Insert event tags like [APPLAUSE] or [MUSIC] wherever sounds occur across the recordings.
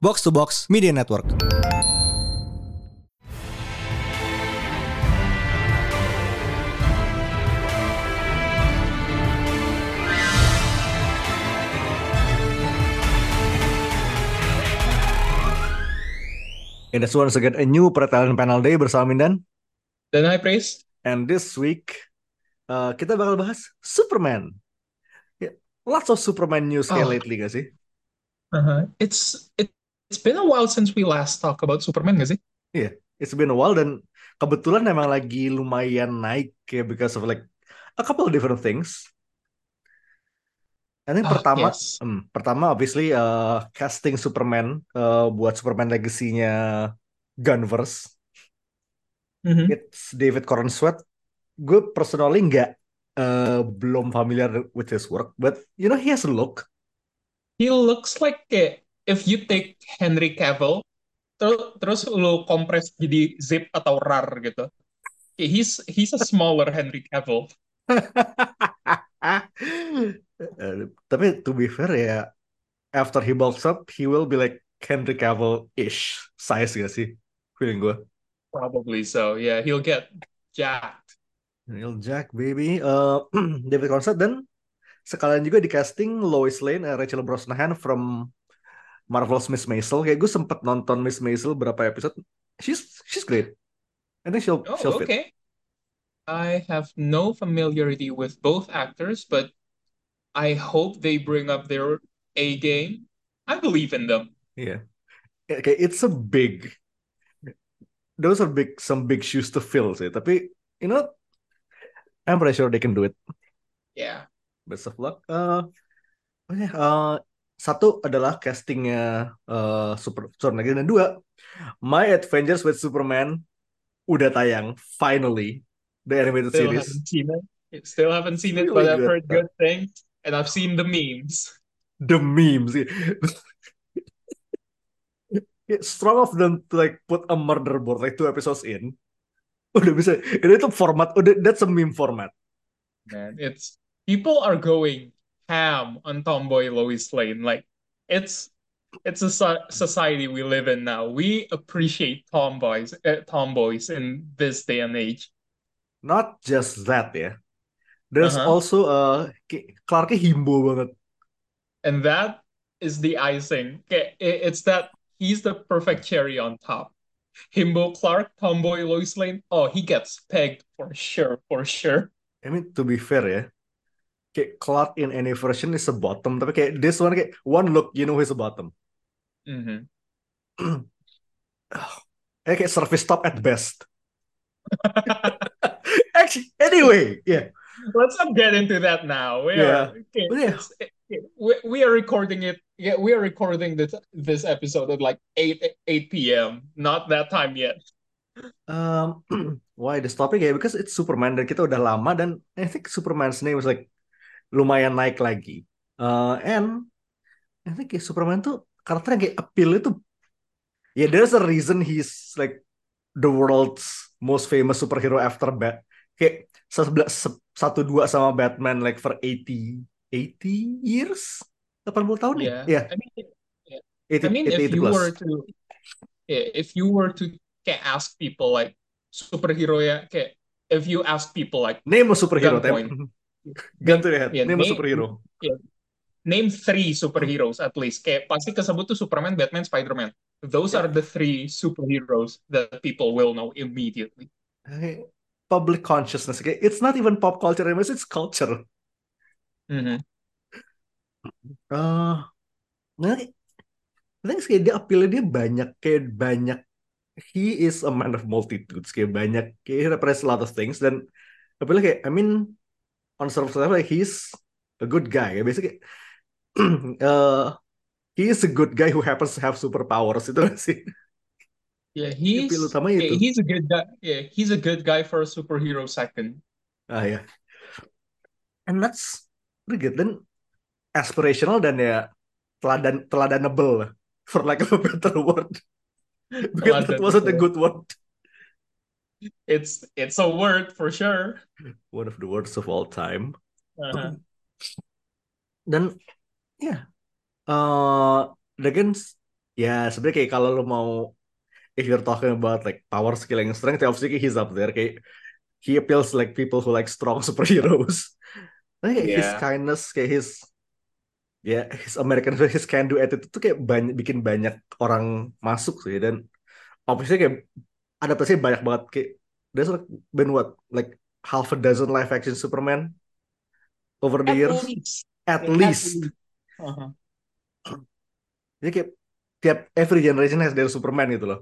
Box to Box Media Network. And that's once again a new Pretalent Panel Day bersama Mindan. Dan I praise. And this week uh, kita bakal bahas Superman. Yeah, lots of Superman news kayak Oh. lately gak sih? Uh-huh. It's it, it's been a while since we last talked about Superman, gak sih? It's been a while dan kebetulan emang lagi lumayan naik ya because of like a couple of different things. I think Ah, pertama, yes. hmm, pertama obviously uh, casting Superman uh, buat Superman Legacy-nya Gunverse. Mhm. It's David Corenswet. Gue personally nggak uh, belum familiar with his work, but you know he has a look. He looks like eh, if you take Henry Cavill ter- terus lu kompres jadi zip atau rar gitu. He's he's a smaller Henry Cavill. [LAUGHS] Tapi to be fair ya, after he bulks up, he will be like Henry Cavill-ish size gak sih? Feeling gue. Probably so. Yeah, he'll get jacked. Neil Jack baby, uh, [CLEARS THROAT] David Corenswet dan sekalian juga di casting Lois Lane, uh, Rachel Brosnahan from Marvel's Miss Maisel. Kayak gue sempet nonton Miss Maisel berapa episode. She's she's great. I think she'll she'll Oh, fit. okay. I have no familiarity with both actors, but I hope they bring up their A game. I believe in them. Yeah. Okay, it's a big. Those are big, some big shoes to fill sih. Tapi, you know, I'm pretty sure they can do it. Yeah. Best of luck. Uh, oh yeah, uh, satu adalah castingnya uh, Super Superman lagi dan dua, My Adventures with Superman udah tayang finally the animated Still series. haven't seen it. Still haven't seen it, Really but I've good. heard good things, and I've seen the memes. The memes. Yeah, strong of them to like put a murder board like two episodes in. Udah bisa. Ini tuh format. Udah that's a meme format. Man, it's people are going ham on Tomboy Lois Lane. Like it's it's a so- society we live in now. We appreciate tomboys, uh, tomboys in this day and age. Not just that ya. There's Uh-huh. also uh kayak himbo banget. And that is the icing. Okay, It's that he's the perfect cherry on top. Himbo Clark, Tomboy Lois Lane. Oh, he gets pegged for sure, for sure. I mean to be fair ya. Kayak Clark in any version is a bottom. Tapi kayak this one kayak one look you know he's a bottom. mm-hmm. [CLEARS THROAT] Eh, kayak service top at best. [LAUGHS] Actually, anyway, yeah. Let's not get into that now. We Yeah. are okay, yeah. it- we, we are recording it. Yeah, we are recording this this episode at like eight eight p.m. Not that time yet. Um, [CLEARS THROAT] why this topic ya? Because it's Superman dan kita udah lama dan I think Superman's name was like lumayan naik lagi. Uh, and I think kayak Superman tuh karakternya kayak appeal itu ya there's a reason he's like the world's most famous superhero after Bat. Kayak satu dua sama Batman like for 80 80 years 80 tahun ya? Yeah. Yeah, I mean, 80, I mean, 80, if 80 you plus. were to, yeah, if you were to okay, ask people like superhero ya, okay, if you ask people like Name a superhero, tem. Gun to the head. Yeah, Name a name- superhero. name three superheroes at least, kayak pasti kesebut tuh Superman, Batman, Spider-Man. Those Yeah. are the three superheroes that people will know immediately. Public consciousness. Kayak, it's not even pop culture anymore, it's culture. Mhm. Uh, nah, I think kayak dia appeal dia banyak kayak banyak. He is a man of multitudes kayak banyak kayak he represents a lot of things dan appeal kayak I mean on surface level like, he's a good guy. Basically [CLEARS THROAT] uh, he is a good guy who happens to have superpowers itu sih. Yeah, he's utama yeah, itu. he's a good guy. Yeah, he's a good guy for a superhero second. Ah ya. And that's pretty good. Dan aspirational dan ya teladan teladanable for of a better word. Because that wasn't a good word. It's it's a word for sure. One of the words of all time. Uh-huh. Dan ya, eh Again, ya sebenarnya kayak kalau lo mau if you're talking about like power skill and strength, obviously he's up there. Kayak he appeals like people who like strong [LAUGHS] superheroes. Tapi kayak his Yeah. kindness, kayak his ya his American [LAUGHS] his can do attitude tuh kayak banyak bikin banyak orang masuk sih dan obviously kayak adaptasinya banyak banget kayak there's like been what like half a dozen live action Superman over the At years least. at At least. least. Uh-huh. [CLEARS THROAT] Jadi kayak tiap every generation has their Superman gitu loh.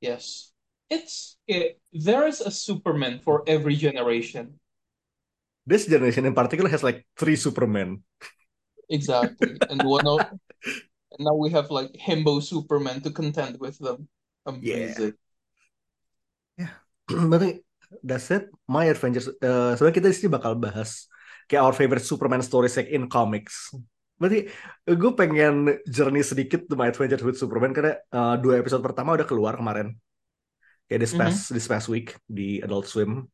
Yes. It's it, there is a Superman for every generation. This generation in particular has like three Superman. Exactly. [LAUGHS] And one of and now we have like himbo Superman to contend with them. Amazing. [CLEARS THROAT] Berarti that's it. My Avengers. eh, sebenarnya kita di sini bakal bahas kayak our favorite Superman stories like in comics. Berarti gue pengen journey sedikit to My Adventures with Superman karena eh, dua episode pertama udah keluar kemarin. Kayak this past this past week di Adult Swim.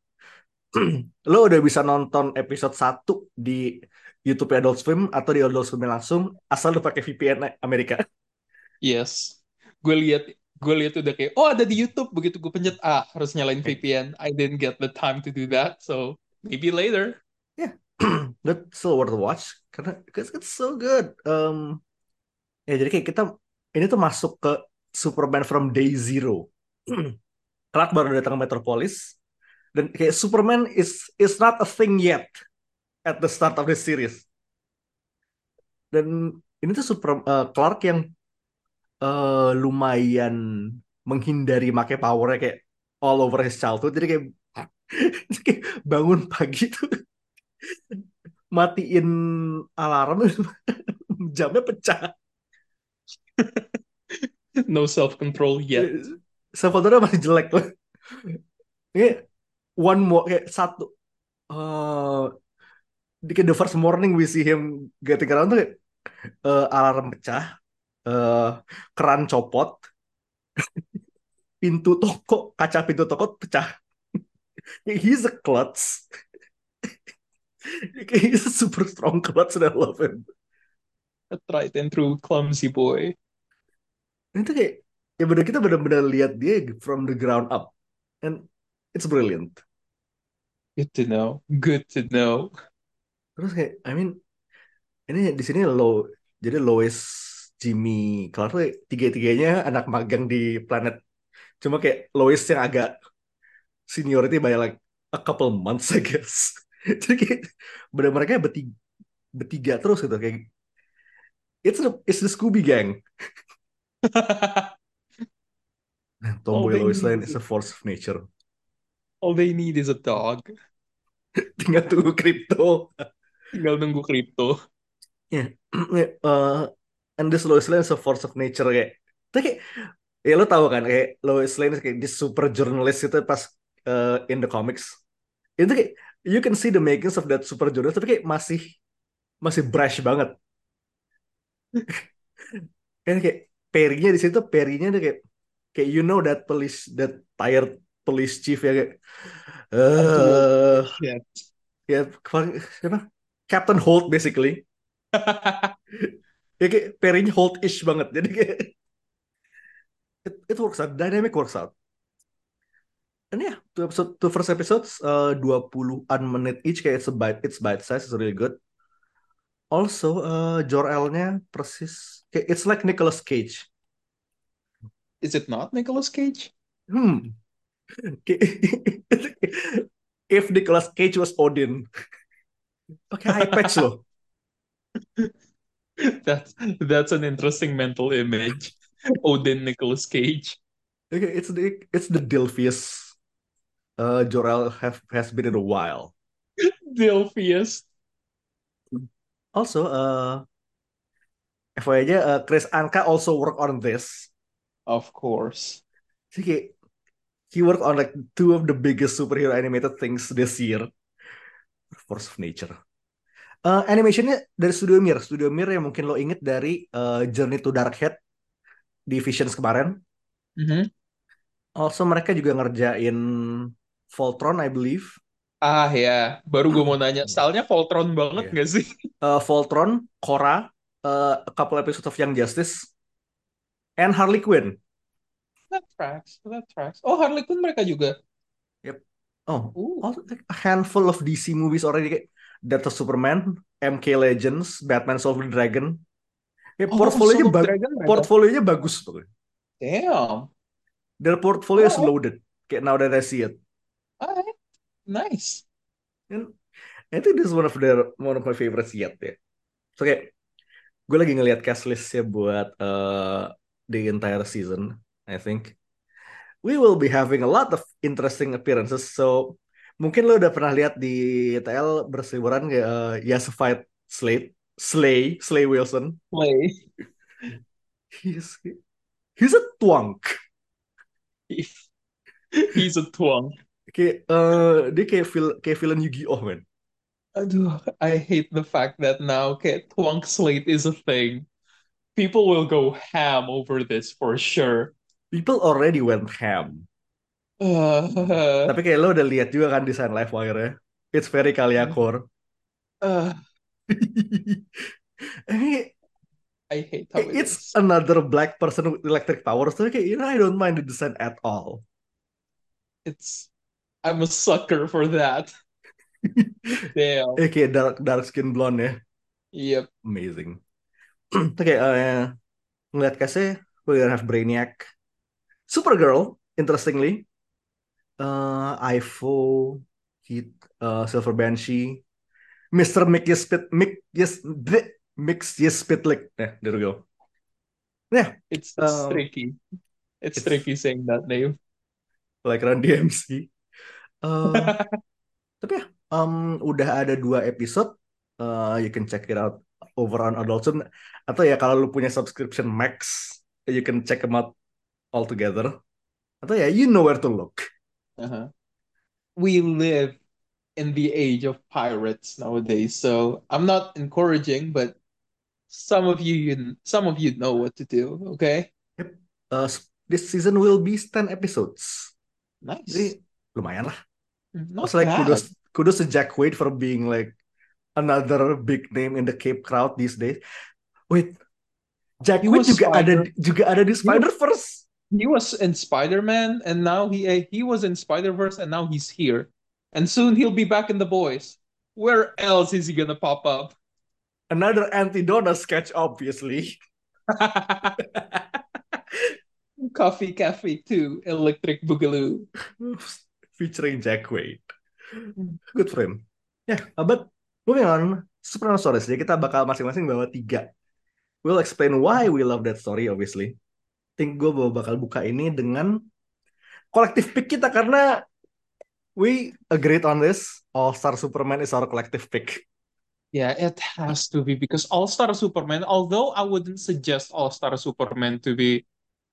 [CLEARS THROAT] Lo udah bisa nonton episode 1 di YouTube Adult Swim atau di Adult Swim langsung asal lo pakai VPN Amerika. Yes. Gue lihat gue lihat udah kayak oh ada di YouTube begitu gue pencet ah harus nyalain VPN. I didn't get the time to do that, so maybe later. [CLEARS THROAT] But still worth the watch karena because it's so good. Um, ya jadi kayak kita ini tuh masuk ke Superman from day zero. [CLEARS THROAT] Clark baru datang ke Metropolis dan kayak Superman is is not a thing yet at the start of the series. Dan ini tuh super uh, Clark yang uh, lumayan menghindari make powernya kayak all over his childhood. Jadi kayak, [LAUGHS] bangun pagi tuh [LAUGHS] matiin alarm [LAUGHS] jamnya pecah. No self-control yet. Salvador masih jelek loh. Ini one more kayak satu. eh di the first morning we see him getting around tuh kayak eh, alarm pecah, eh keran copot, [LAUGHS] pintu toko, kaca pintu toko pecah. [LAUGHS] He's a klutz. [LAUGHS] He's a super strong klutz and I love him. A tried and true clumsy boy. Itu kayak ya bener kita benar-benar lihat dia from the ground up and it's brilliant. Good to know. Good to know. Terus kayak I mean ini di sini lo jadi Lois, Jimmy, Clark tuh tiga-tiganya anak magang di planet. Cuma kayak Lois yang agak seniority by like a couple months I guess. [LAUGHS] Jadi kayak bener mereka bertiga, bertiga terus gitu kayak it's the it's the Scooby Gang. [LAUGHS] Tomboy Lois Lane is a force of nature. All they need is a dog. [LAUGHS] Tinggal tunggu kripto. Tinggal nunggu kripto. Ya, uh, [CLEARS THROAT] and this Lois Lane is a force of nature kayak. Itu kayak, ya lo tahu kan kayak Lois Lane kayak di super journalist itu pas uh, in the comics. Itu kayak you can see the makings of that super journalist tapi kayak masih masih brash banget. [LAUGHS] Kan kayak Perry-nya di situ Perry-nya tuh kayak kayak you know that police that tired police chief ya kayak Shit. ya kemarin siapa Captain Holt basically [LAUGHS] ya kayak Perry-nya Holt-ish banget. Jadi kayak [LAUGHS] it, it works out. Dynamic works out. Dan ya two episode two first episodes uh, 20-an menit each. Kayak it's a bite it's bite size it's really good. Also uh, Jor-El-nya persis kayak it's like Nicolas Cage. Is it not Nicolas Cage? hmm. [LAUGHS] [LAUGHS] If Nicolas Cage was Odin. Pakai eye patch loh [LAUGHS] That's that's an interesting mental image. [LAUGHS] Odin Nicholas Cage. Okay, it's the it's the Dilfius uh Jor-El have has been in a while. [LAUGHS] Delphius. Also, uh FYI aja uh, Chris Anka also work on this. Of course. Jadi kayak he worked on like two of the biggest superhero animated things this year. Force of Nature. Uh, animationnya dari Studio Mir. Studio Mir yang mungkin lo inget dari uh, Journey to Darkhead di Visions kemarin. Mhm. Also mereka juga ngerjain Voltron, I believe. Ah ya, baru gue mau nanya, stylenya Voltron banget Iya. gak sih? Uh, Voltron, Korra, uh, a couple episodes of Young Justice and Harley Quinn. That tracks. That tracks. Oh, Harley Quinn mereka juga. Oh, Ooh. a handful of DC movies already kayak Death of Superman, MK Legends, Batman Solve the Dragon. Kayak Oh, portfolionya Soul of ba- Dragon portfolionya bagus pokoknya. Damn. Their portfolio is Oh. loaded. Kayak now that I see it. Alright. Nice. And I think this is one of their one of my favorites yet ya. So kayak gue lagi ngelihat cast listnya buat uh, the entire season. I think we will be having a lot of interesting appearances. So mungkin lo udah pernah lihat di TL berseliweran kayak uh, Yasified Slate, Slay, Slay Wilson. Play. He's he's a twunk. [LAUGHS] He's a twang. Kayak uh, dia kayak vil kayak villain Yu-Gi-Oh man. Aduh, I hate the fact that now kayak twang slate is a thing. People will go ham over this for sure. People already went ham. Uh, Tapi kayak lo udah lihat juga kan desain live wire-nya. It's very Kaliakor. uh, Eh, I hate how it it's is. another black person with electric powers. Tapi kayak, you know, I don't mind the design at all. It's I'm a sucker for that. [LAUGHS] Damn. Eh, kayak dark, dark skin blonde ya. Yep. Amazing. Tapi kayak, uh, ngeliat kasih, we're gonna have Brainiac. Supergirl, interestingly. Uh, Ivo, Heat, uh, Silver Banshee. Mr. Mick Yes Spit, Mick Yes, Yes Spitlick. Eh, there we go. It's, it's Um, tricky. It's, it's- tricky saying that name. like Run DMC. Uh, [LAUGHS] tapi ya, um, udah ada dua episode. Uh, you can check it out over on Adult Swim. Atau ya kalau lu punya subscription Max, you can check them out all together. Atau ya, you know where to look. Uh-huh. We live in the age of pirates nowadays, so I'm not encouraging, but some of you, you some of you know what to do, okay? Yep. Uh, this season will be 10 episodes. Nice. Jadi lumayan lah. Not It's like bad. kudos kudos to Jack Wade for being like another big name in the Cape crowd these days. Wait, Jack He Wade was juga ada Spider- juga ada di Spider Verse. He was in Spider-Man, and now he eh, he was in Spider-Verse, and now he's here. And soon he'll be back in the boys. Where else is he gonna pop up? Another anti-Donna sketch, obviously. [LAUGHS] Coffee Cafe 2, Electric Boogaloo. [LAUGHS] Featuring Jack Wade. Good for him. Yeah, but moving on, Superman Stories. Jadi kita bakal masing-masing bawa tiga. We'll explain why we love that story, obviously. Think gue bakal buka ini dengan kolektif pick kita karena we agreed on this. All Star Superman is our collective pick. Yeah, it has to be because All Star Superman, although I wouldn't suggest All Star Superman to be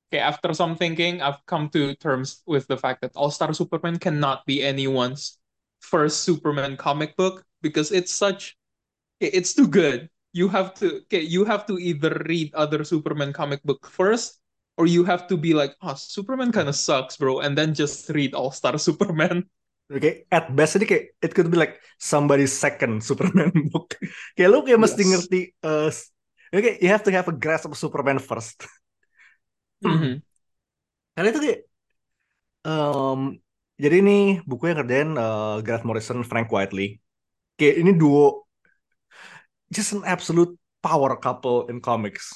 okay, after some thinking, I've come to terms with the fact that All Star Superman cannot be anyone's first Superman comic book because it's such it's too good. You have to okay, you have to either read other Superman comic book first or you have to be like, oh, Superman kind of sucks, bro, and then just read All Star Superman. [LAUGHS] Oke, at best ini kayak it could be like somebody's second Superman [LAUGHS] book. kayak lu kayak mesti Yes. ngerti uh, Oke, you have to have a grasp of Superman first. [LAUGHS] Mhm. Karena itu kayak um, jadi ini buku yang kerjain uh, Grant Morrison, Frank Whiteley. Kayak ini duo just an absolute power couple in comics.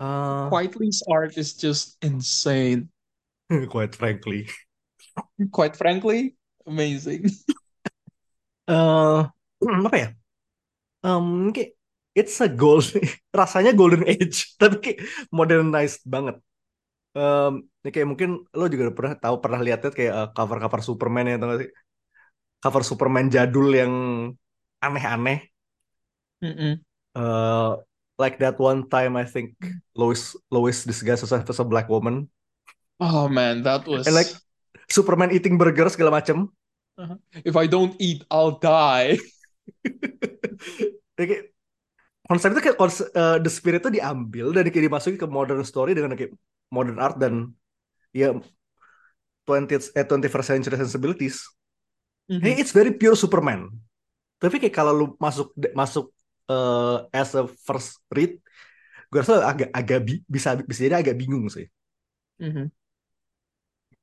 Uh, Quietly's art is just insane. [LAUGHS] quite frankly. Quite frankly, amazing. eh [LAUGHS] [CLEARS THROAT] apa ya? Um, kayak it's a gold, [LAUGHS] rasanya golden age, tapi kayak modernized banget. Um, ini kayak mungkin lo juga pernah tahu pernah lihat kayak uh, cover-cover Superman ya, tau gak sih? Cover Superman jadul yang aneh-aneh. Mm-mm. Uh, like that one time I think Lois Lois disguised herself as a black woman Oh man, that was and like Superman eating burger segala macem. if I don't eat, I'll die. [LAUGHS] Kayak konsep itu kayak konsep, eh, the spirit itu diambil dan kayak dimasukin ke modern story dengan kayak modern art dan ya 20th eh 21st century sensibilities. Mhm. Hey, it's very pure Superman. Tapi kayak kalau lu masuk masuk eh, as a first read, gue rasa agak agak bi- bisa bisa jadi agak bingung sih. Mhm.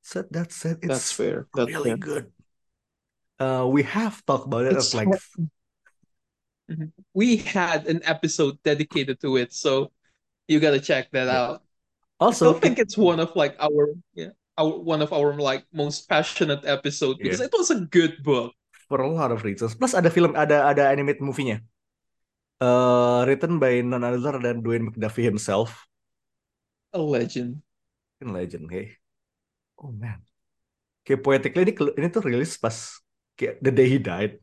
So that said, That's it's fair. That's really fair. good. Uh, we have talked about it It's length. Mhm. We had an episode dedicated to it, so you gotta check that Yeah. out. I Also, still think it's one of like our yeah, our one of our like most passionate episode because Yeah. it was a good book. for a lot of reasons. Plus ada film, ada ada animated movie-nya. Uh, written by none other than Dwayne McDuffie himself. A legend. Kan legend, hey. Oh man. Kayak poetically ini ini tuh rilis pas kayak the day he died.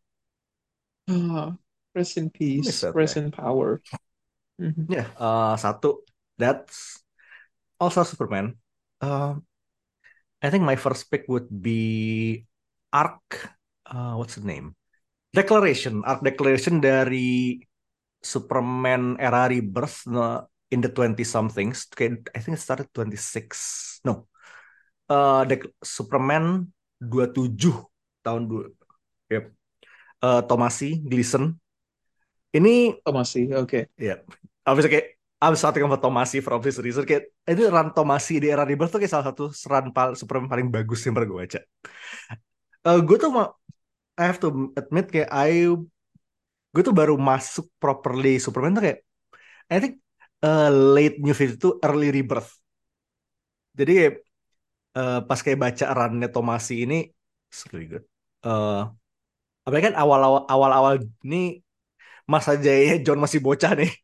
Ah, rest in peace, that rest guy. in power. Mhm. Ya, uh, satu. That's also Superman. Uh, I think my first pick would be Arc. Uh, what's the name? Declaration. Arc Declaration dari Superman era Rebirth in the 20 somethings. Kayak I think it started 26. No. Uh, Dec- Superman 27 tahun dua. Yep. Uh, Tomasi Gleason. Ini Tomasi, okay. ya habis kayak I'm starting sama Tomasi for obvious reason kayak ini run Tomasi di era Rebirth tuh kayak salah satu run pal Superman paling bagus yang pernah gue baca. Eh gue tuh mau I have to admit kayak I gue tuh baru masuk properly Superman tuh kayak I think eh, late New 52 early Rebirth. Jadi kayak eh, pas kayak baca runnya Tomasi ini it's really good. Eh apalagi kan awal-awal awal-awal ini masa jayanya John masih bocah nih.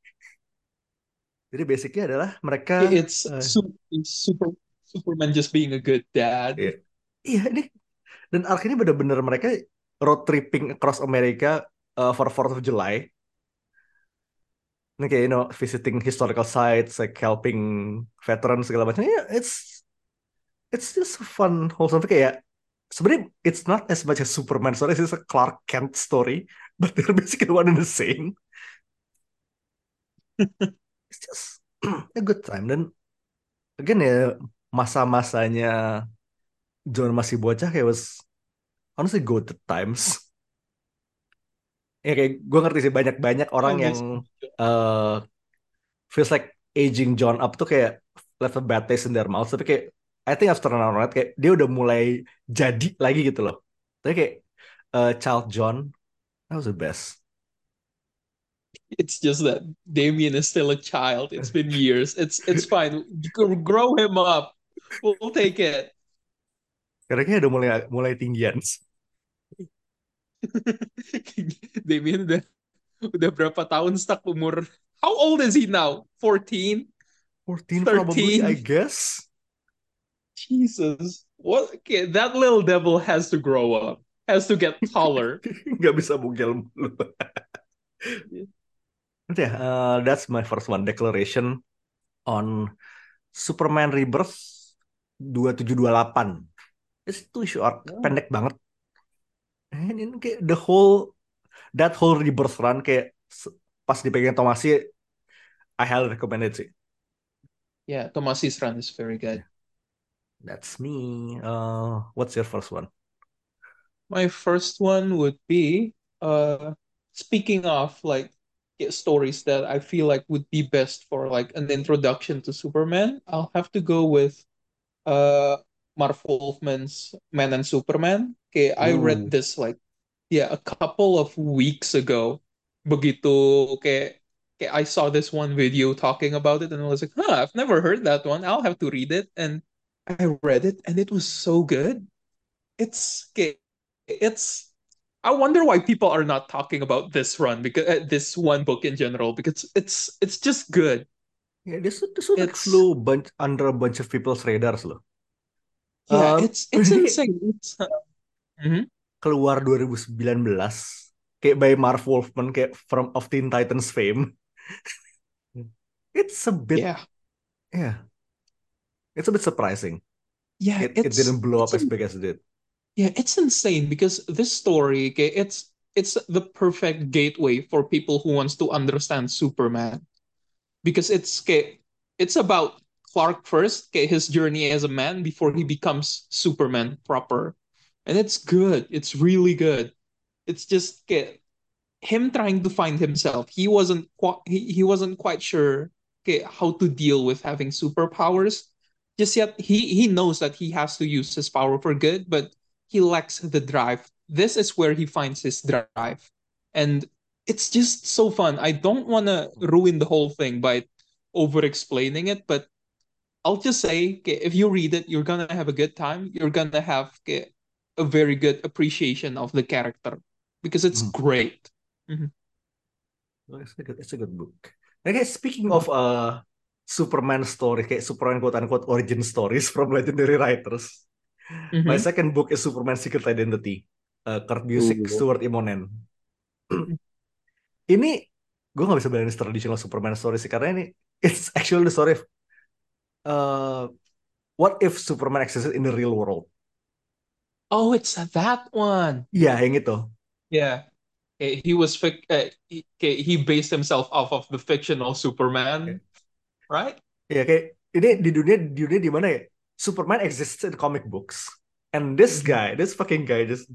Jadi basicnya adalah mereka It's eh, super, super Superman just being a good dad. Iya. iya ini dan arc ini bener-bener mereka road tripping across America uh, for Fourth of July. Kayak you know visiting historical sites, like helping veterans segala macam. Yeah, it's it's just a fun wholesome kayak sebenarnya it's not as much as Superman story, it's a Clark Kent story, but they're basically one and the same. [LAUGHS] It's just [CLEARS THROAT] a good time dan again ya masa-masanya John masih bocah kayak was honestly go to times. Ya kayak gue ngerti sih banyak-banyak orang Oh, yang uh, feels like aging John up tuh kayak left a bad taste in their mouth. Tapi kayak I think after an hour kayak dia udah mulai jadi lagi gitu loh. Tapi kayak uh, Child John that was the best. It's just that Damien is still a child. It's been years. It's it's fine. Grow him up. We'll, take it. Karena udah mulai mulai tinggian. [LAUGHS] Damien udah udah berapa tahun stuck umur? How old is he now? 14? 14 probably 13. I guess. Jesus. What? Okay, that little devil has to grow up. Has to get taller. [LAUGHS] nggak bisa bugil mulu. [LAUGHS] Udah, uh, that's my first one declaration on Superman Rebirth 2728. It's too short, Oh. pendek banget. And ini kayak the whole that whole Rebirth run kayak pas dipegang Tomasi I highly recommend it sih. Yeah, Tomasi's run is very good. That's me. Uh, what's your first one? My first one would be uh speaking of like stories that I feel like would be best for like an introduction to Superman, I'll have to go with uh Marv Wolfman's Man and Superman. Okay, I Ooh. read this like yeah, a couple of weeks ago. Begitu kayak kayak I saw this one video talking about it and I was like, huh, I've never heard that one. I'll have to read it. And I read it and it was so good. It's okay, it's I wonder why people are not talking about this run because uh, this one book in general because it's it's just good. Yeah, this this would like It's- flew bunch under a bunch of people's radars loh. Yeah, Um, it's it's [LAUGHS] insane. It's, uh, Mhm. keluar 2019 kayak by Marv Wolfman kayak from of Teen Titans fame. [LAUGHS] It's a bit Yeah, yeah. It's a bit surprising. yeah, It, it didn't blow up as big as it did. Yeah, it's insane because this story, okay, it's it's the perfect gateway for people who wants to understand Superman. Because it's okay, it's about Clark first, his journey as a man before he becomes Superman proper. And it's good. It's really good. It's just him trying to find himself. He wasn't quite he, he wasn't quite sure okay, how to deal with having superpowers. Just yet he he knows that he has to use his power for good, but he lacks the drive. This is where he finds his drive. And it's just so fun. I don't want to ruin the whole thing by over explaining it, but I'll just say okay, if you read it, you're gonna have a good time. You're gonna have okay, a very good appreciation of the character because it's Hmm. great. Mhm. Oh, It's a good, it's a good book. Okay, speaking of uh Superman story, kayak Superman quote unquote origin stories [LAUGHS] from legendary writers. My Mhm. second book is Superman Secret Identity, uh, Kurt Busiek, Ooh. Stuart Immonen. [CLEARS THROAT] Ini gue nggak bisa bilang ini traditional Superman story sih karena ini it's actually the story of uh, what if Superman existed in the real world? Oh, it's that one. Iya, yang itu. Yeah. Eh, He was uh, he, okay, he based himself off of the fictional Superman, right? Iya kayak ini di dunia di dunia di mana ya Superman exists in comic books and this Mhm. guy this fucking guy just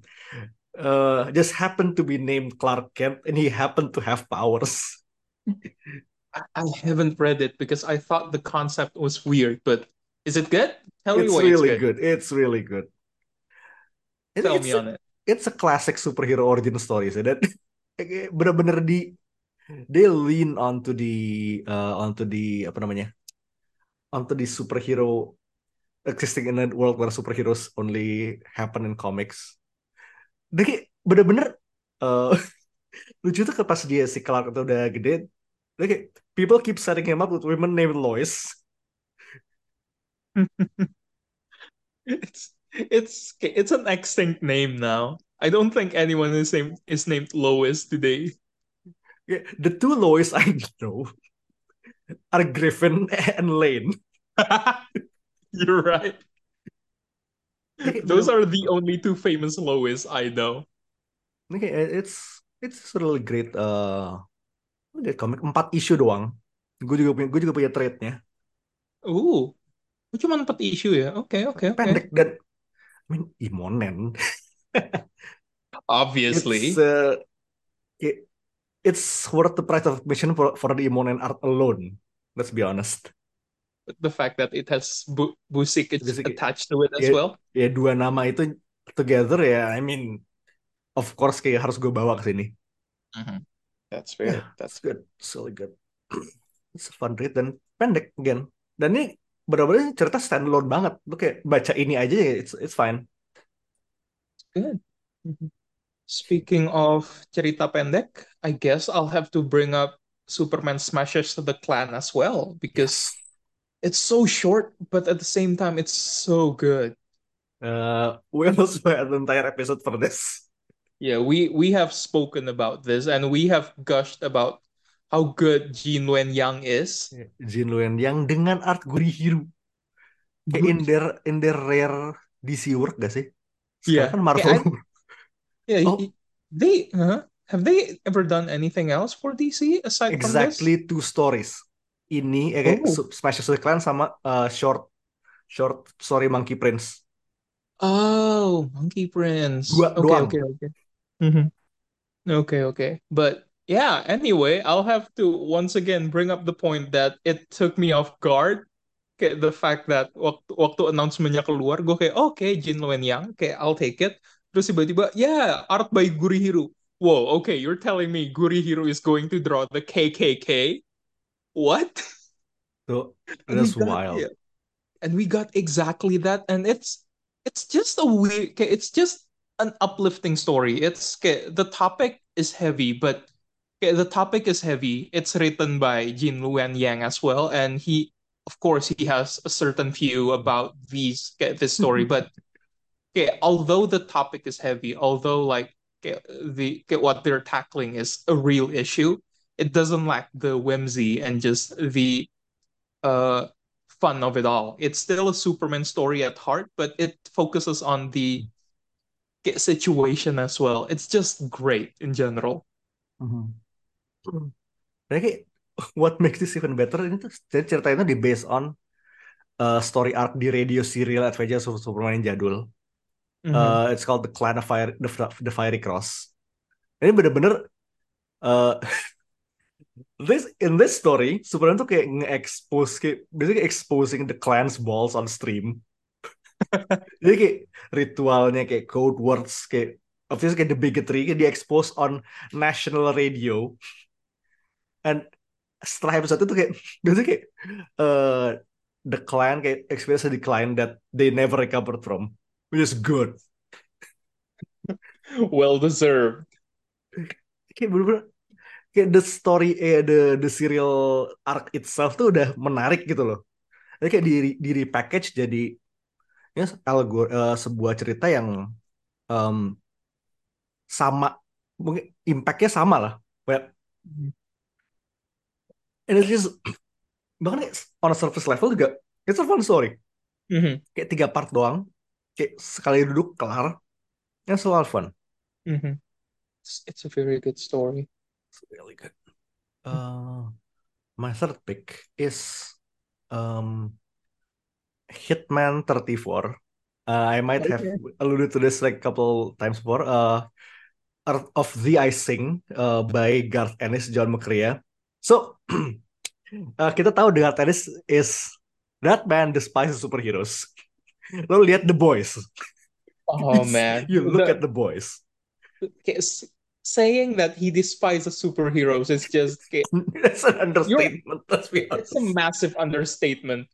uh just happened to be named Clark Kent and he happened to have powers. [LAUGHS] I, haven't read it because I thought the concept was weird, but is it good? Tell me It's why really it's good. good. It's really good. It- Tell it's me a, on it. it's a classic superhero origin story dan [LAUGHS] kayak bener-bener di they lean onto the uh, onto the apa namanya onto the superhero existing in a world where superheroes only happen in comics. Kayak bener-bener uh, [LAUGHS] lucu tuh ke pas dia si Clark itu udah gede, kayak people keep setting him up with women named Lois. [LAUGHS] It's it's it's an extinct name now. I don't think anyone is named is named Lois today. Yeah, the two Lois I know are Griffin and Lane. [LAUGHS] You're right. Those are the only two famous Lois I know. Okay, it's it's really great uh great comic empat issue doang. Gue juga punya gue juga punya trade-nya. Ooh. Cuma empat issue ya? Oke, oke, oke. Pendek dan I mean Imonen. Obviously. It's uh, it- it's worth the price of admission for, for the Imonen art alone. Let's be honest. the fact that it has Bu Busiek is Busiek, attached to it as ya- well. Ya dua nama itu together ya, I mean, of course kayak harus gue bawa ke sini. That's Yeah, it's good, it's really good. [CLEARS THROAT] It's a fun read dan pendek again. Dan ini benar-benar cerita standalone banget. Lu kayak baca ini aja ya, it's it's fine. Good. Mhm. Speaking of cerita pendek, I guess I'll have to bring up Superman smashes the clan as well because it's so short, but at the same time, it's so good. Uh, we also had an entire episode for this. Yeah, we we have spoken about this and we have gushed about how good Jin Wen Yang is. Jin Luen yang dengan art Gurihiru. Kayak in their in their rare DC work gak sih? Yeah. Sekarang kan Marvel. Yeah, Oh. he- they huh? have they ever done anything else for DC aside from this? exactly two stories. Ini eh, kayak Oh. The Clan sama uh, short short story Monkey Prince. Oh, Monkey Prince. Dua okay, doang. okay, okay. Mhm. Okay, okay. But yeah, anyway, I'll have to once again bring up the point that it took me off guard. Kayak the fact that waktu waktu announcement-nya keluar, gue kayak okay, Jin Wen Yang, kayak I'll take it. Terus tiba-tiba, yeah, art by Gurihiro. Whoa, okay, you're telling me Gurihiro is going to draw the KKK? What? Tuh, [LAUGHS] And that's got- wild. yeah. And we got exactly that, and it's it's just a weird. It's just an uplifting story. It's okay, the topic is heavy, but okay, the topic is heavy. It's written by Jin Luan Yang as well, and he, of course, he has a certain view about these this story. [LAUGHS] but okay, although the topic is heavy, although like okay, the what they're tackling is a real issue, it doesn't lack the whimsy and just the uh fun of it all. It's still a Superman story at heart, but it focuses on the situation as well. It's just great in general. Mhm. Dan kayak [LAUGHS] what makes this even better ini tuh jadi ceritanya di based on uh, story arc di radio serial Adventures of Superman jadul. Mhm. Uh, it's called the Clan of Fire, the, the Fiery Cross. Ini bener-bener uh, [LAUGHS] this in this story Superman tuh kayak nge-expose kayak basically exposing the clan's balls on stream. [LAUGHS] Jadi kayak ritualnya kayak code words kayak obviously kayak the bigotry kayak di expose on national radio. And setelah episode itu kayak [LAUGHS] biasanya kayak uh, the clan kayak experience a decline that they never recovered from, which is good. [LAUGHS] Well deserved. Kayak bener-bener kayak the story eh the the serial arc itself tuh udah menarik gitu loh. Jadi kayak di di repackage jadi ya algor uh, sebuah cerita yang um, sama mungkin impactnya sama lah. Kayak and it's just bahkan on a surface level juga it's a fun story. Mhm, Kayak tiga part doang. Kayak sekali duduk kelar. Yang selalu fun. mhm. It's, it's a very good story. It's really good. Uh, my third pick is um, Hitman 34. Uh, I might have alluded to this like couple times before. Uh, Art of the Icing uh, by Garth Ennis, John McCrea. So, [CLEARS THROAT] uh, kita tahu Garth Ennis is that man despises superheroes. [LAUGHS] Lo lihat The Boys. Oh [LAUGHS] man. You look The- at The Boys. saying that he despises superheroes is just [LAUGHS] That's an understatement. Honest. it's a massive understatement.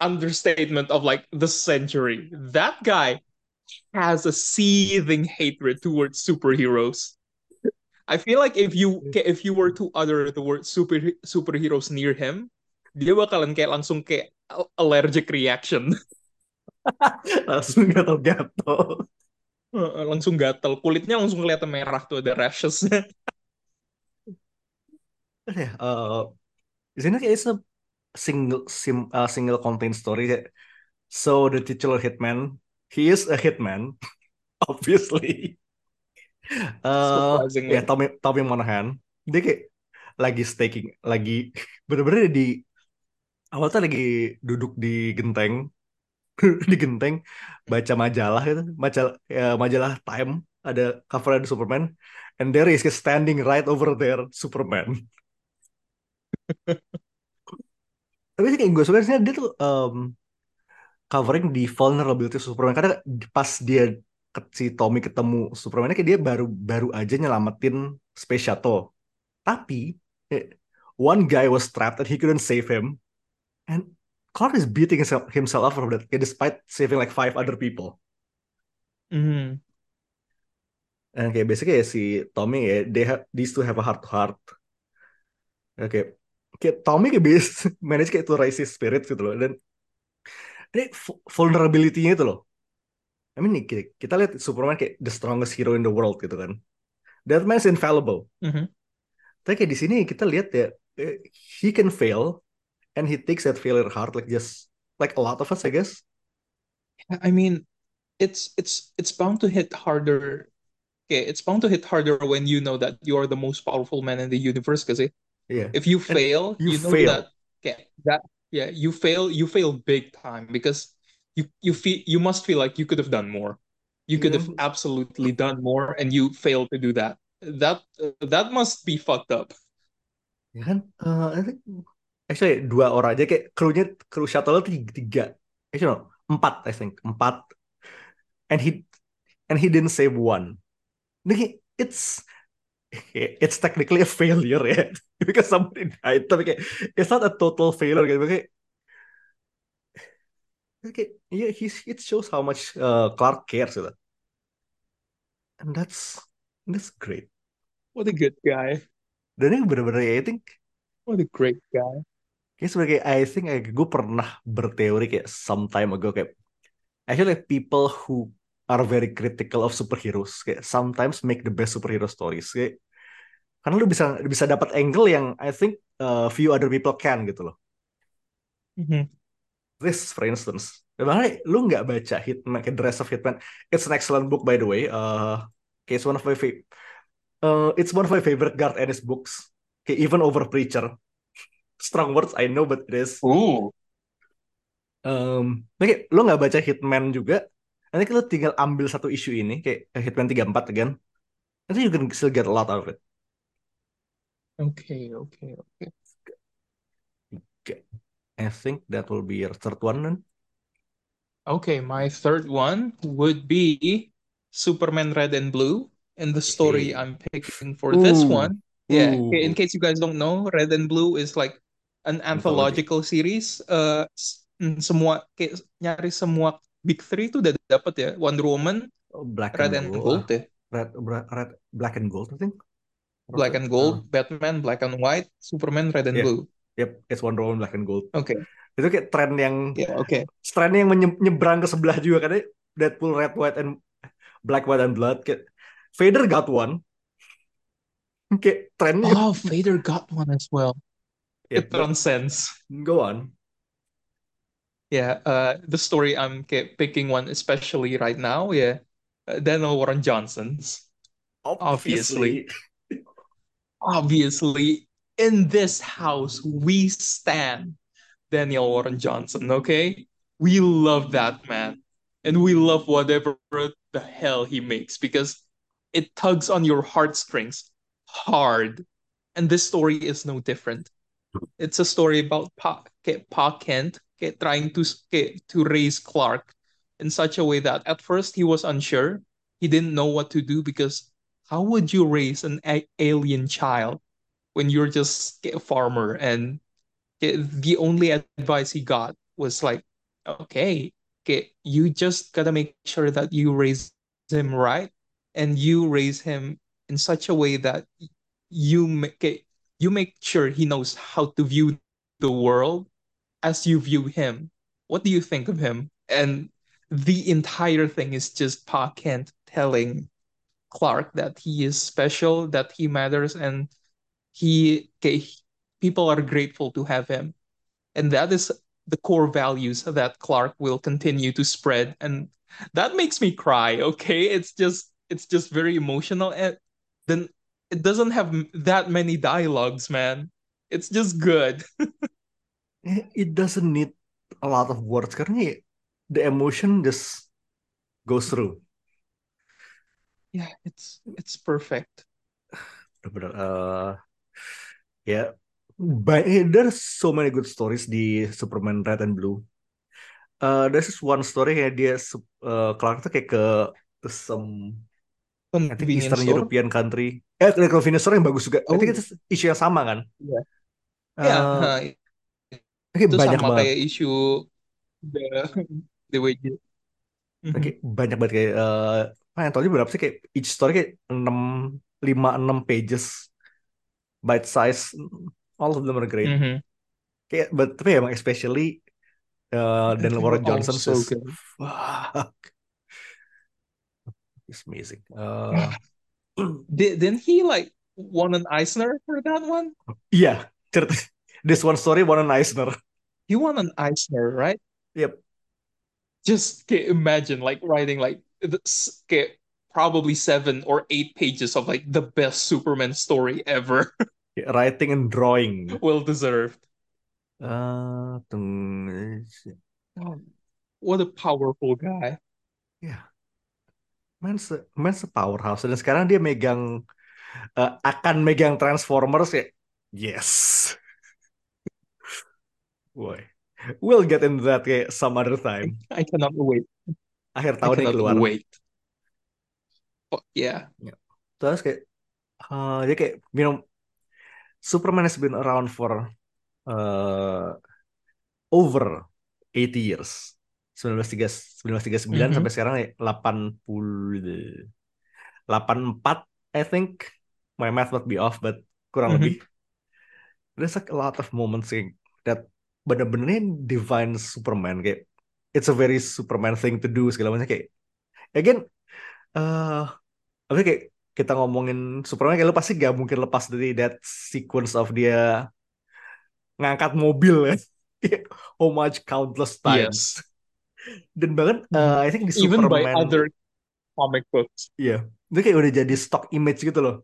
Understatement of like the century. That guy has a seething hatred towards superheroes. I feel like if you if you were to utter the word super superheroes near him, dia bakalan kayak langsung kayak allergic reaction. [LAUGHS] langsung gatal-gatal. Langsung gatel, kulitnya langsung kelihatan merah tuh ada rashes-nya. Di sini kayak it's a single sim, uh, single content story. So the titular hitman, he is a hitman, [LAUGHS] obviously. [LAUGHS] Surprisingly. ya Tommy Tommy Monahan, dia kayak lagi staking, lagi [LAUGHS] bener-bener di awal tuh lagi duduk di genteng, di genteng baca majalah gitu, majalah ya, majalah Time ada cover ada Superman, and there is standing right over there Superman. Tapi sih kayak gue suka sih dia tuh um, covering di vulnerability Superman karena pas dia si Tommy ketemu Superman kayak dia baru baru aja nyelamatin Space Shuttle. Tapi eh, one guy was trapped and he couldn't save him. And Clark is beating himself, up for that despite saving like five other people. Mhm. And kayak basically ya si Tommy ya they have these two have a heart to heart. Oke. Kayak Tommy kayak bis [LAUGHS] manage kayak raise his spirit gitu loh dan ini vu- vulnerability-nya itu loh. I mean kita, kita lihat Superman kayak the strongest hero in the world gitu kan. That man's infallible. Mhm. Tapi kayak di sini kita lihat ya eh, he can fail and he takes that failure hard like just like a lot of us I guess. I mean, it's it's it's bound to hit harder. Okay, it's bound to hit harder when you know that you are the most powerful man in the universe. Because Iya. if you fail, you you know fail. that okay, that yeah, you fail, you fail big time because you you feel you must feel like you could have done more. You could have Yeah. absolutely done more, and you failed to do that. That uh, that must be fucked up. Ya kan? Eh, I think actually dua orang aja kayak krunya kru shuttle tiga, tiga. Actually no, empat I think empat. And he and he didn't save one. Ini it's [LAUGHS] it's technically a failure [LAUGHS] ya because somebody died tapi kayak it's not a total failure gitu kayak kayak yeah he it shows how much uh, Clark cares gitu. And that's that's great. What a good guy. Dan ini bener-bener ya, I think What a great guy. Kayak sebagai I think eh, gue pernah berteori kayak some time ago kayak actually people who are very critical of superheroes kayak sometimes make the best superhero stories kayak karena lu bisa bisa dapat angle yang I think uh, few other people can gitu loh. Mhm. This for instance, bahkan lu nggak baca Hitman kayak The Rest of Hitman. It's an excellent book by the way. Uh, kayak it's one of my fa- uh, it's one of my favorite Garth Ennis books. Kayak even over Preacher. [LAUGHS] Strong words I know but it is. Ooh. Um, kayak lo nggak baca Hitman juga, nanti lo tinggal ambil satu isu ini kayak Hitman 34 again. Nanti you can still get a lot out of it. Okay, okay, okay. I think that will be your third one then. Okay, my third one would be Superman Red and Blue. And the story Okay. I'm picking for this Ooh. one, yeah, okay, in Ooh. case you guys don't know, Red and Blue is like an Anthology. anthological series. Uh, semua kayak nyari semua Big Three itu udah dapet ya. Wonder Woman, Oh, Black Red and and Gold. Gold ya. Red, red, red, black and gold, I think. Black and Gold, Batman, Black and White, Superman, Red and Yeah. Blue. uh, yep, it's Wonder Woman Black and Gold. Oke, Itu kayak tren yang ya oke. trennya yang menye- nyebrang ke sebelah juga karena Deadpool Red, White, and Black, White, and Blood. Kayak Vader got one. Kayak trennya. Oh, Vader got one as well. Yep, It transcends. go on. Yeah, uh, the story I'm picking one especially right now, yeah, uh, Daniel Warren Johnson's. Obviously. Obviously, in this house, we stand Daniel Warren Johnson, okay? We love that man. And we love whatever the hell he makes because it tugs on your heartstrings hard. And this story is no different. It's a story about Pa, pa Kent trying to, to raise Clark in such a way that at first he was unsure. He didn't know what to do because how would you raise an alien child when you're just a farmer and the only advice he got was like okay ke- you just gotta make sure that you raise him right and you raise him in such a way that you make ke- you make sure he knows how to view the world as you view him. What do you think of him? And the entire thing is just Pa Kent telling Clark that he is special, that he matters, and he people are grateful to have him. And that is the core values that Clark will continue to spread. And that makes me cry, okay? It's just it's just very emotional. And then it doesn't have that many dialogues, man. It's just good. [LAUGHS] It doesn't need a lot of words the emotion just goes through. Yeah, it's it's perfect. Bener-bener, uh, ya, ba- eh, there's so many good stories di Superman Red and Blue. Uh, there's this one story kayak dia uh, Clark tuh kayak ke some I think Eastern store. European country. Eh, ke convenience store yang bagus juga. I think Oh. itu isu yang sama kan? Iya. Uh, Ya, nah, kayak itu banyak sama banget. kayak isu the [LAUGHS] the wages. Mhm. Kayak banyak banget kayak uh, apa yang tahu berapa sih kayak each story kayak 6 5 6 pages bite size all of them are great. Mhm. Kayak but tapi emang especially uh, Daniel Warren Johnson so is good. fuck. It's amazing. Uh, [LAUGHS] Did, didn't he like won an Eisner for that one? Cerita this one story won an Eisner. He won an Eisner, right? Yep. Just imagine like writing like ca- probably seven or eight pages of like the best Superman story ever. [LAUGHS] Writing and drawing. well deserved. Uh, Oh, what a powerful guy. Yeah. man's a, man's a powerhouse. Dan sekarang dia megang uh, akan megang Transformers ya. Yes. [LAUGHS] Boy. We'll get into that some other time. I cannot wait. Akhir tahun ini cannot keluar. wait. Fuck yeah. Terus kayak uh, dia kayak you know Superman has been around for uh, over 80 years. 1939 Mhm. sampai sekarang ya 80 84 I think. My math might be off but kurang Mhm. lebih. There's like a lot of moments yang that bener-bener divine Superman kayak it's a very Superman thing to do segala macam kayak again eh apa sih, kayak kita ngomongin Superman kayak lu pasti gak mungkin lepas dari that sequence of dia ngangkat mobil ya [LAUGHS] Kayak homage countless times Yes. dan bahkan eh, I think di Even by Superman other comic books. iya itu kayak udah jadi stock image gitu loh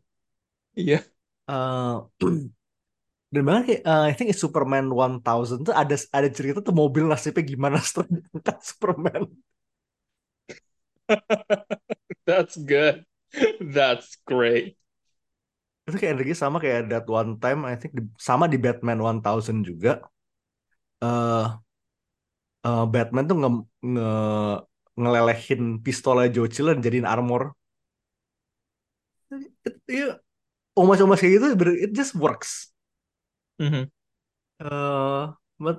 Yeah. Eh, [CLEARS THROAT] [CLEARS THROAT] dan bahkan kayak eh, I think di Superman 1000 tuh ada ada cerita tuh mobil nasibnya gimana [LAUGHS] setelah diangkat Superman [LAUGHS] That's good. That's great. itu kayak energi sama kayak that one time I think sama di Batman 1000 juga eh eh, Batman tuh nge, nge ngelelehin pistolnya Joe Chill dan jadiin armor Iya, omas-omas kayak gitu it just works Mhm. eh but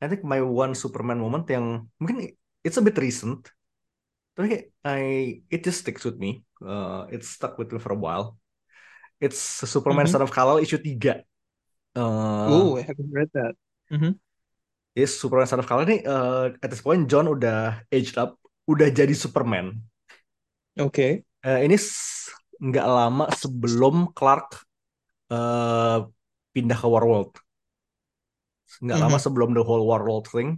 I think my one Superman moment yang mungkin it's a bit recent tapi I it just sticks with me Uh, it stuck with me for a while it's Superman Mhm. Son of Kal-El issue 3 Eh, Oh, I haven't read that. Mhm. Yes, Superman Son of Kal-El ini eh, at this point John udah aged up, udah jadi Superman. Okay. Eh, ini nggak lama sebelum Clark eh, pindah ke Warworld. Nggak lama Mhm. sebelum the whole Warworld thing.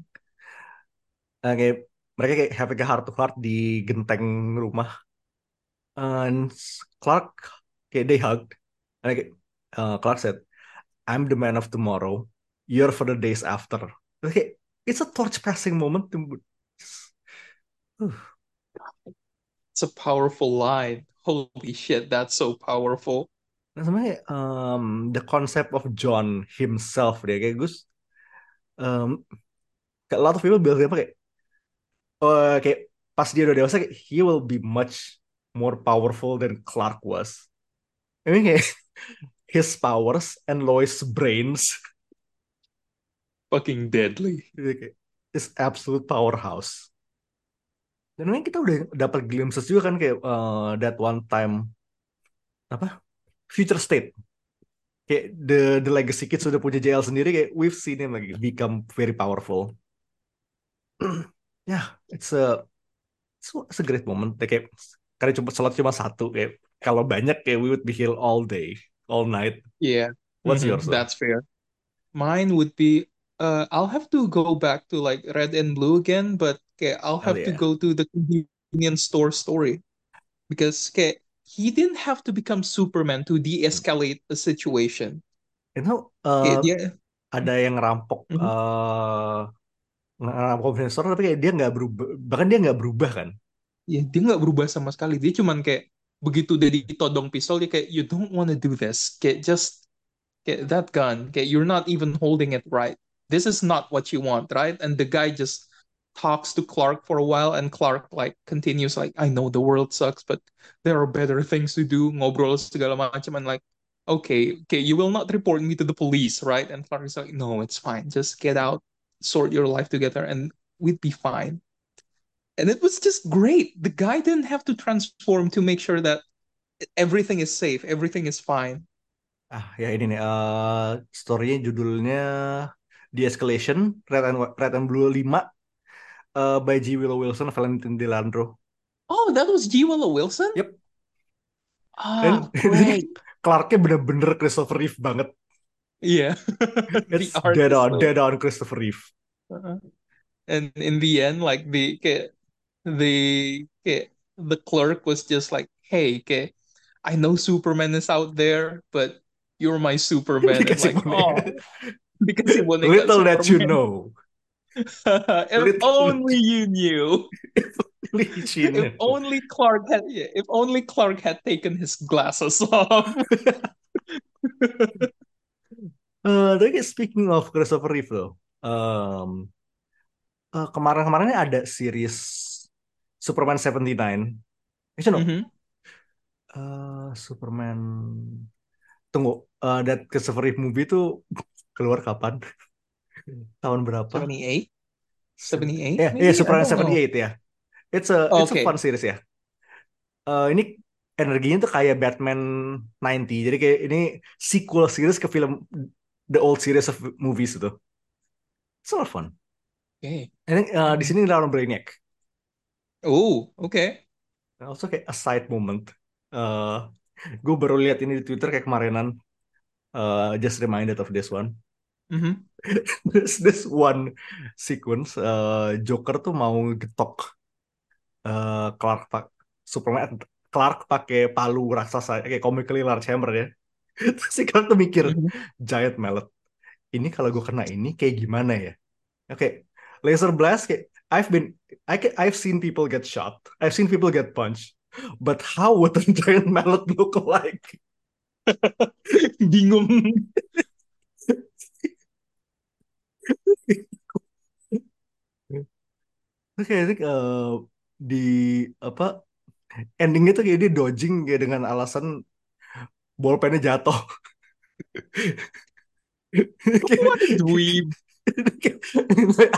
Eh, kayak mereka kayak having a heart to heart di genteng rumah. And Clark kayak they hugged. And kayak, eh, Clark said, "I'm the man of tomorrow. You're for the days after." Kayak it's a torch passing moment. Uh, It's a powerful line. Holy shit, that's so powerful. Nah, sebenarnya um, the concept of John himself dia kayak Gus um, a lot of people bilang apa kayak oh, kayak pas dia udah dewasa kayak, he will be much more powerful than Clark was. I mean kayak [LAUGHS] his powers and Lois' brains [LAUGHS] Fucking deadly. is absolute powerhouse. Dan kita udah dapat glimpses juga kan kayak uh, that one time apa future state kayak the the legacy kids sudah punya JL sendiri kayak we've seen him like become very powerful. [CLEARS THROAT] yeah, it's a it's, a- great moment. Kayak karena cuma slot cuma satu kayak kalau banyak kayak we would be here all day, all night. Yeah. What's Mhm, yours? though? That's fair. Mine would be uh I'll have to go back to like red and blue again, but okay, I'll have to yeah. go to the convenience store story because okay, he didn't have to become Superman to de-escalate a situation. Itu Okay, uh, dia ada yang eh ngerampok convenience store tapi kayak dia nggak berubah bahkan dia nggak berubah kan ya dia nggak berubah sama sekali. Dia cuman kayak begitu udah ditodong pistol dia kayak you don't want to do this. Kayak just kayak that gun. Kayak you're not even holding it right. This is not what you want, right? And the guy just talks to Clark for a while and Clark like continues like I know the world sucks but there are better things to do. Ngobrol segala macam and like okay okay you will not report me to the police right? And Clark is like no it's fine. Just get out sort your life together and we'd be fine. And it was just great. The guy didn't have to transform to make sure that everything is safe everything is fine. Ah ya ini nih eh storynya judulnya The Escalation Red and Red and Blue 5 eh, by G. Willow Wilson Valentin Delandro. Oh that was G. Willow Wilson? Yep. ah Dan- [LAUGHS] great. Clarknya bener-bener Christopher Reeve banget. [LAUGHS] Yeah the it's dead on dead on Christopher Reeve. Uh-huh. And in the end, like the the the clerk was just like, "Hey, I know Superman is out there, but you're my Superman." [LAUGHS] And like, oh, dikasih boneka little that you know If only you knew. licin If only Clark had, yeah, if only Clark had taken his glasses [LAUGHS] off. Eh, tapi speaking of Christopher Reeve loh, em, eh, kemarin-kemarin ada series Superman 79. Actually, no, Mhm. eh, Superman. Tunggu, eh, that Christopher Reeve movie itu [LAUGHS] keluar kapan? Tahun berapa? 78? 78 Ya, ya I Superman don't know. 78 ya. It's a it's a Okay. fun series ya. Eh, ini energinya tuh kayak Batman 90. Jadi kayak ini sequel series ke film the old series of movies itu. It's a lot of fun. Okay. And uh, di sini lawan Brainiac. Oh, okay. And Also kayak a side moment. Uh, gue baru lihat ini di Twitter kayak kemarinan. Uh, just reminded of this one. [LAUGHS] Mhm. There's this one sequence. Uh, Joker tuh mau getok uh, Clark pak Superman Clark pakai palu raksasa kayak comically large hammer ya. [LAUGHS] Terus si Clark tuh mikir Mhm. giant mallet. Ini kalau gue kena ini kayak gimana ya? Oke, laser blast kayak I've been I can, I've seen people get shot. I've seen people get punched. But how would a [LAUGHS] giant mallet look like? Bingung. Terus kayak eh, di apa endingnya tuh kayak dia dodging kayak dengan alasan bolpennya jatuh. [LAUGHS] Kayak- What a dweeb. kayak,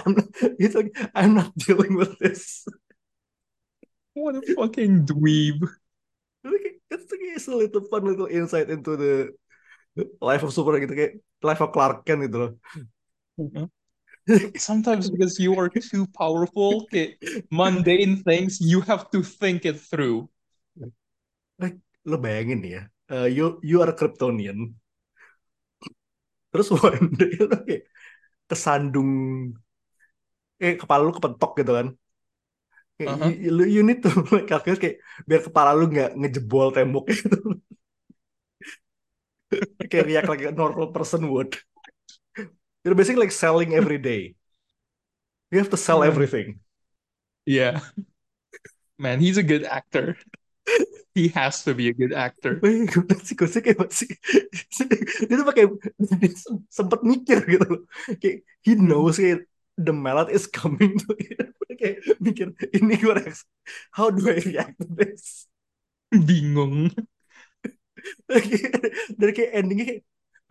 I'm not, he's like, I'm not dealing with this. What a fucking dweeb. It's It's it's a little fun little insight into the life of Superman gitu kayak life of Clark Kent gitu loh. Sometimes because you are too powerful, kayak mundane things, you have to think it through. Lo bayangin ya, uh, you you are a Kryptonian. Terus one day [LAUGHS] lo kayak kesandung eh kepala lu kepentok gitu kan. Kayak, Uh-huh. you, you- you need to [LAUGHS] like, calculate kayak biar kepala lu nggak ngejebol tembok gitu. [LAUGHS] kayak react like a normal person would. You're basically like selling every day. You have to sell everything. Yeah. [LAUGHS] Man, he's a good actor. [LAUGHS] He has to be a good actor. [LAUGHS] Sih, gue kayak masih dia tuh pakai dia sem- sempet mikir gitu loh. Kayak he knows kayak the mallet is coming tuh. kayak mikir ini gue reaksi. How do I react to this? Bingung. Dari kayak endingnya kayak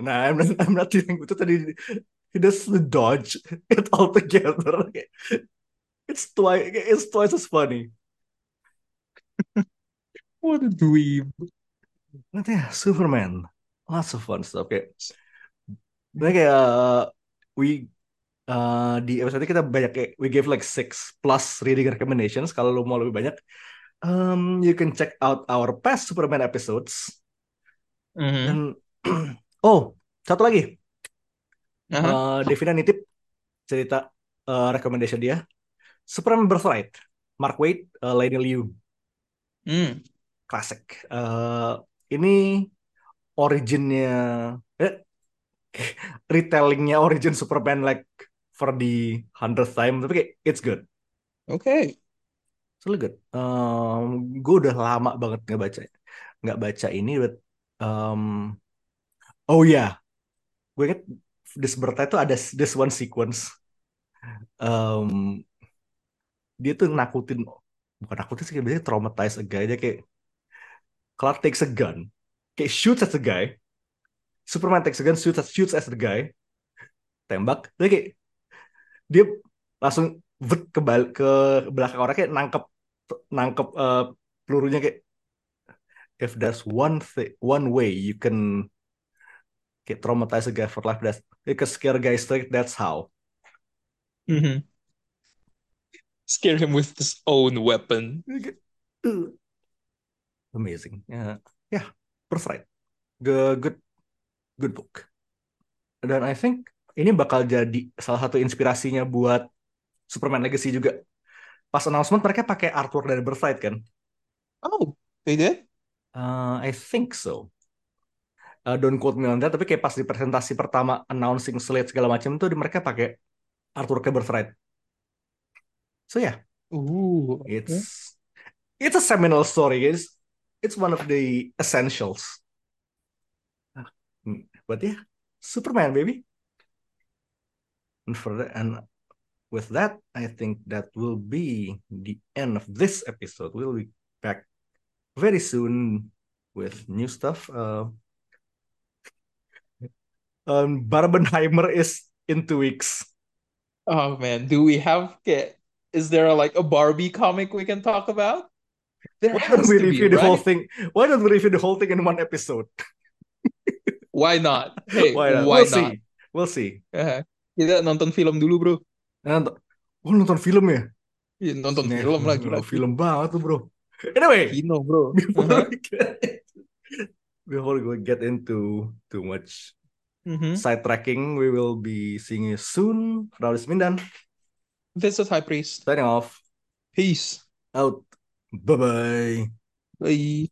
Nah, I'm not, I'm not dealing with it. Tadi he does the dodge [LAUGHS] it all together. It's twice, it's twice as funny. [LAUGHS] What a dweeb. Nanti ya, Superman. Lots of fun stuff kayak. Nah, kayak uh, we uh, di episode ini kita banyak kayak we gave like six plus reading recommendations. Kalau lo mau lebih banyak, um, you can check out our past Superman episodes. Mhm. Dan [CLEARS THROAT] oh, satu lagi. Uh, Devina nitip cerita uh, recommendation dia. Superman Birthright. Mark Waid, uh, Lady Liu. Mm. Classic. Uh, ini originnya eh, [LAUGHS] retellingnya origin Superman like for the hundredth time tapi kayak it's good Okay. it's really good um, gue udah lama banget nggak baca nggak baca ini but um, oh ya yeah. gue inget This Birthday itu ada this one sequence. Um, dia tuh nakutin bukan nakutin sih biasanya traumatize a guy. Aja kayak Clark takes a gun. Kayak shoots at the guy. Superman takes a gun shoots at, shoots at the guy. Tembak. Dia kayak dia langsung vet ke ke belakang orang kayak nangkep nangkep eh, pelurunya kayak if there's one thing one way you can kayak traumatize a guy for life. That's you can scare guy straight. That's how. Mhm. Scare him with his own weapon. [CLEARS THROAT] Amazing. Ya ya birthright good good good book. Dan I think ini bakal jadi salah satu inspirasinya buat Superman Legacy juga. Pas announcement mereka pakai artwork dari birthright kan? Oh, they did? Uh, I think so. Uh, don't quote me on that, tapi kayak pas di presentasi pertama announcing slate segala macam tuh di- mereka pakai artworknya Birthright. So yeah, Ooh. okay. it's it's a seminal story, guys. It's one of the essentials. Ah, hmm, But yeah, Superman, baby. And for that, and with that, I think that will be the end of this episode. We'll be back very soon with new stuff. Uh, um, Barbenheimer is in two weeks. Oh man, do we have is there like a Barbie comic we can talk about? There Why don't we to be, review the whole right? thing? Why don't we review the whole thing in one episode? [LAUGHS] Why not? Hey, Why not? why we'll not? see. We'll see. Eh, Kita nonton film dulu, bro. Nonton, oh, nonton film ya? Iya, nonton Nih, film lagi nonton. Film banget tuh bro. Anyway, Kino, bro. before Uh-huh. we get [LAUGHS] before we get into too much Mhm. sidetracking, we will be seeing you soon. Raulis Mindan, This is High Priest. signing off. Peace. Out. Bye bye. Bye.